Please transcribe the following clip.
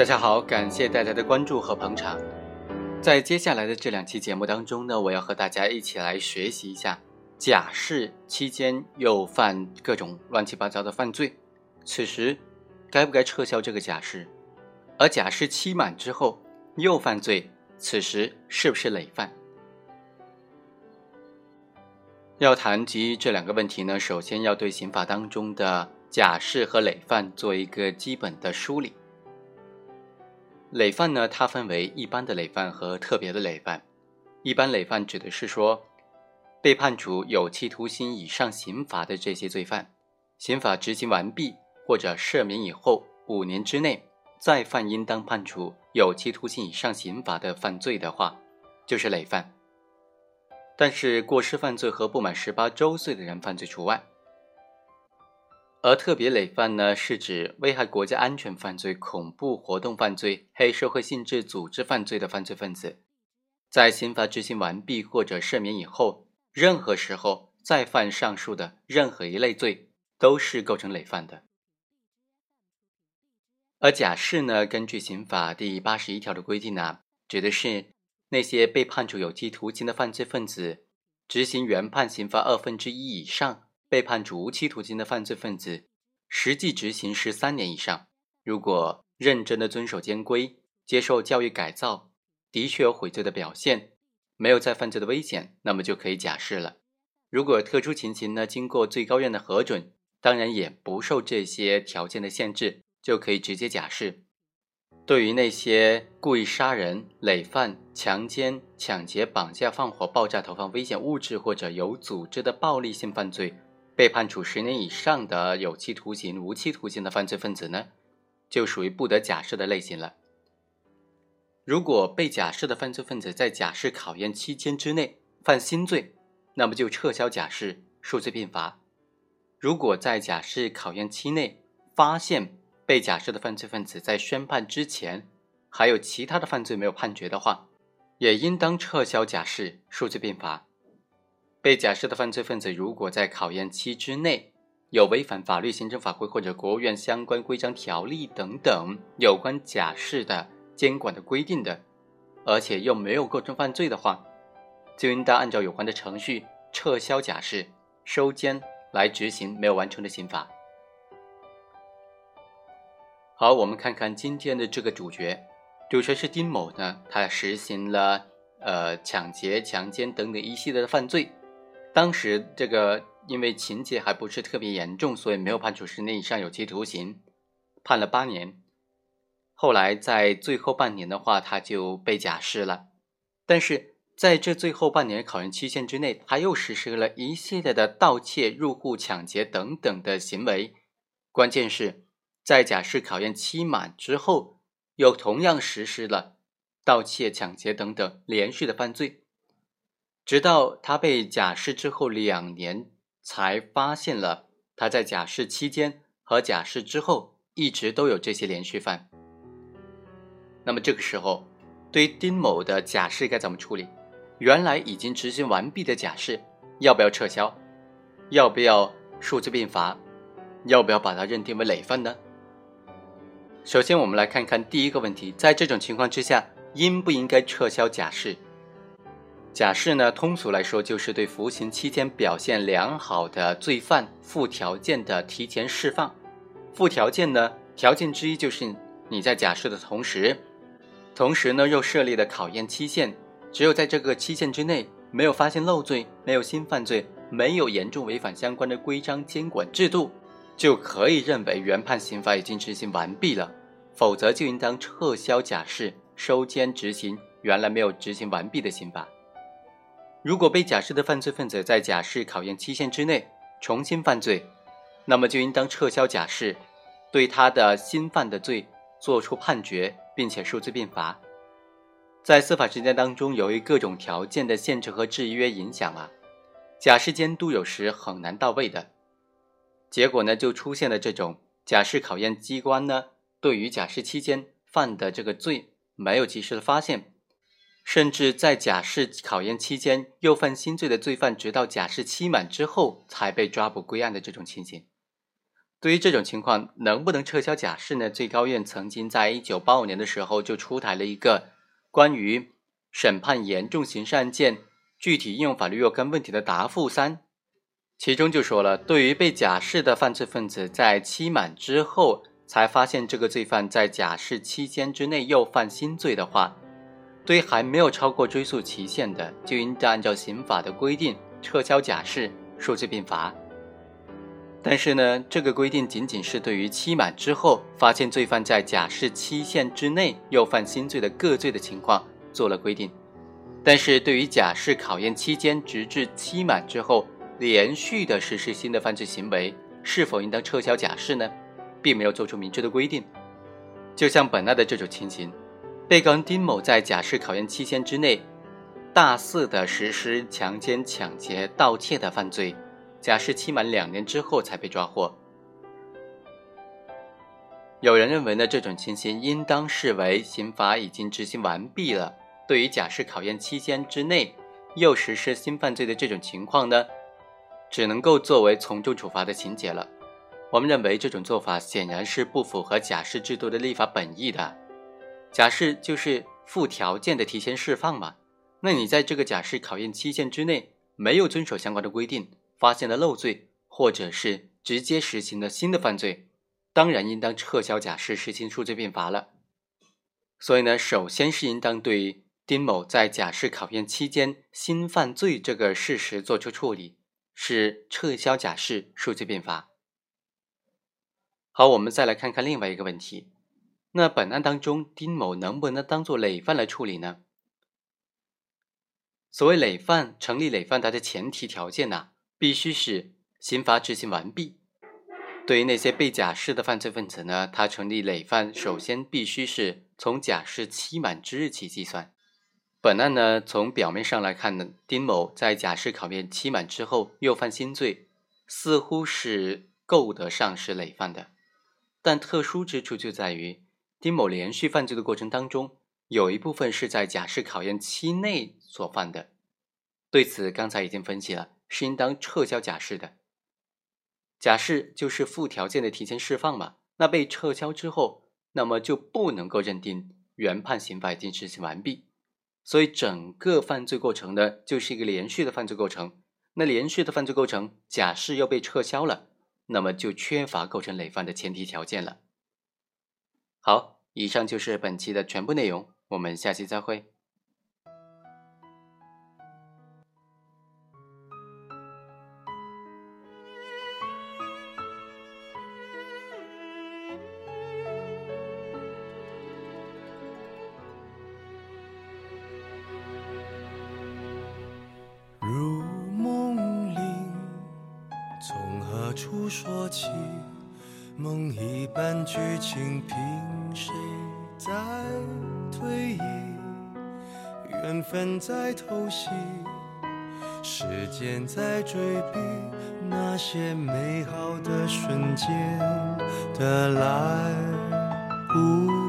大家好，感谢大家的关注和捧场。在接下来的这两期节目当中呢，我要和大家一起来学习一下假释期间又犯各种乱七八糟的犯罪，此时该不该撤销这个假释？而假释期满之后又犯罪，此时是不是累犯？要谈及这两个问题呢，首先要对刑法当中的假释和累犯做一个基本的梳理。累犯呢，它分为一般的累犯和特别的累犯。一般累犯指的是说，被判处有期徒刑以上刑罚的这些罪犯，刑法执行完毕或者赦免以后五年之内再犯应当判处有期徒刑以上刑罚的犯罪的话，就是累犯。但是过失犯罪和不满十八周岁的人犯罪除外。而特别累犯呢，是指危害国家安全犯罪、恐怖活动犯罪、黑社会性质组织犯罪的犯罪分子，在刑罚执行完毕或者赦免以后，任何时候再犯上述的任何一类罪，都是构成累犯的。而假释呢，根据刑法第八十一条的规定呢，指的是那些被判处有期徒刑的犯罪分子，执行原判刑罚二分之一以上。被判处无期徒刑的犯罪分子，实际执行是三年以上。如果认真的遵守监规，接受教育改造，的确有悔罪的表现，没有再犯罪的危险，那么就可以假释了。如果特殊情形呢，经过最高院的核准，当然也不受这些条件的限制，就可以直接假释。对于那些故意杀人、累犯、强奸、抢劫、绑架、放火、爆炸、投放危险物质或者有组织的暴力性犯罪。被判处十年以上的有期徒刑、无期徒刑的犯罪分子呢，就属于不得假释的类型了。如果被假释的犯罪分子在假释考验期间之内犯新罪，那么就撤销假释，数罪并罚。如果在假释考验期内发现被假释的犯罪分子在宣判之前还有其他的犯罪没有判决的话，也应当撤销假释，数罪并罚。被假释的犯罪分子，如果在考验期之内有违反法律、行政法规或者国务院相关规章条例等等有关假释的监管的规定的，而且又没有构成犯罪的话，就应当按照有关的程序撤销假释、收监来执行没有完成的刑罚。好，我们看看今天的这个主角，主角是丁某呢，他实行了呃抢劫、强奸等等一系列的犯罪。当时这个因为情节还不是特别严重，所以没有判处十年以上有期徒刑，判了八年。后来在最后半年的话，他就被假释了。但是在这最后半年考验期限之内，他又实施了一系列的盗窃、入户抢劫等等的行为。关键是，在假释考验期满之后，又同样实施了盗窃、抢劫等等连续的犯罪。直到他被假释之后两年，才发现了他在假释期间和假释之后一直都有这些连续犯。那么这个时候，对于丁某的假释该怎么处理？原来已经执行完毕的假释，要不要撤销？要不要数罪并罚？要不要把它认定为累犯呢？首先，我们来看看第一个问题：在这种情况之下，应不应该撤销假释？假释呢，通俗来说就是对服刑期间表现良好的罪犯附条件的提前释放。附条件呢，条件之一就是你在假释的同时，同时呢又设立了考验期限，只有在这个期限之内没有发现漏罪、没有新犯罪、没有严重违反相关的规章监管制度，就可以认为原判刑罚已经执行完毕了，否则就应当撤销假释，收监执行原来没有执行完毕的刑罚。如果被假释的犯罪分子在假释考验期限之内重新犯罪，那么就应当撤销假释，对他的新犯的罪作出判决，并且数罪并罚。在司法实践当中，由于各种条件的限制和制约影响啊，假释监督有时很难到位的，结果呢，就出现了这种假释考验机关呢，对于假释期间犯的这个罪没有及时的发现。甚至在假释考验期间又犯新罪的罪犯，直到假释期满之后才被抓捕归案的这种情形。对于这种情况，能不能撤销假释呢？最高院曾经在一九八五年的时候就出台了一个关于审判严重刑事案件具体应用法律若干问题的答复三，其中就说了，对于被假释的犯罪分子在期满之后才发现这个罪犯在假释期间之内又犯新罪的话，对于还没有超过追诉期限的，就应当按照刑法的规定撤销假释，数罪并罚。但是呢，这个规定仅仅是对于期满之后发现罪犯在假释期限之内又犯新罪的个罪的情况做了规定，但是对于假释考验期间直至期满之后连续的实施新的犯罪行为，是否应当撤销假释呢，并没有做出明确的规定。就像本案的这种情形，被告人丁某在假释考验期限之内大肆的实施强奸、抢劫、盗窃的犯罪。假释期满两年之后才被抓获。有人认为呢，这种情形应当视为刑罚已经执行完毕了。对于假释考验期间之内又实施新犯罪的这种情况呢，只能够作为从重处罚的情节了。我们认为这种做法显然是不符合假释制度的立法本意的。假释就是附条件的提前释放嘛。那你在这个假释考验期限之内没有遵守相关的规定。发现了漏罪，或者是直接实行了新的犯罪，当然应当撤销假释，实行数罪并罚了。所以呢，首先是应当对丁某在假释考验期间新犯罪这个事实作出处理，是撤销假释，数罪并罚。好，我们再来看看另外一个问题，那本案当中，丁某能不能当做累犯来处理呢？所谓累犯成立累犯，它的前提条件呢？必须是刑罚执行完毕。对于那些被假释的犯罪分子呢，他成立累犯，首先必须是从假释期满之日起计算。本案呢，从表面上来看呢，丁某在假释考验期满之后又犯新罪，似乎是够得上是累犯的。但特殊之处就在于，丁某连续犯罪的过程当中，有一部分是在假释考验期内所犯的。对此，刚才已经分析了。是应当撤销假释的，假释就是附条件的提前释放嘛。那被撤销之后，那么就不能够认定原判刑罚已经执行完毕。所以整个犯罪过程呢，就是一个连续的犯罪过程。那连续的犯罪过程，假释又被撤销了，那么就缺乏构成累犯的前提条件了。好，以上就是本期的全部内容，我们下期再会。梦里。从何处说起梦一般剧情，凭谁在推移？缘分在偷袭，时间在追逼，那些美好的瞬间的来不。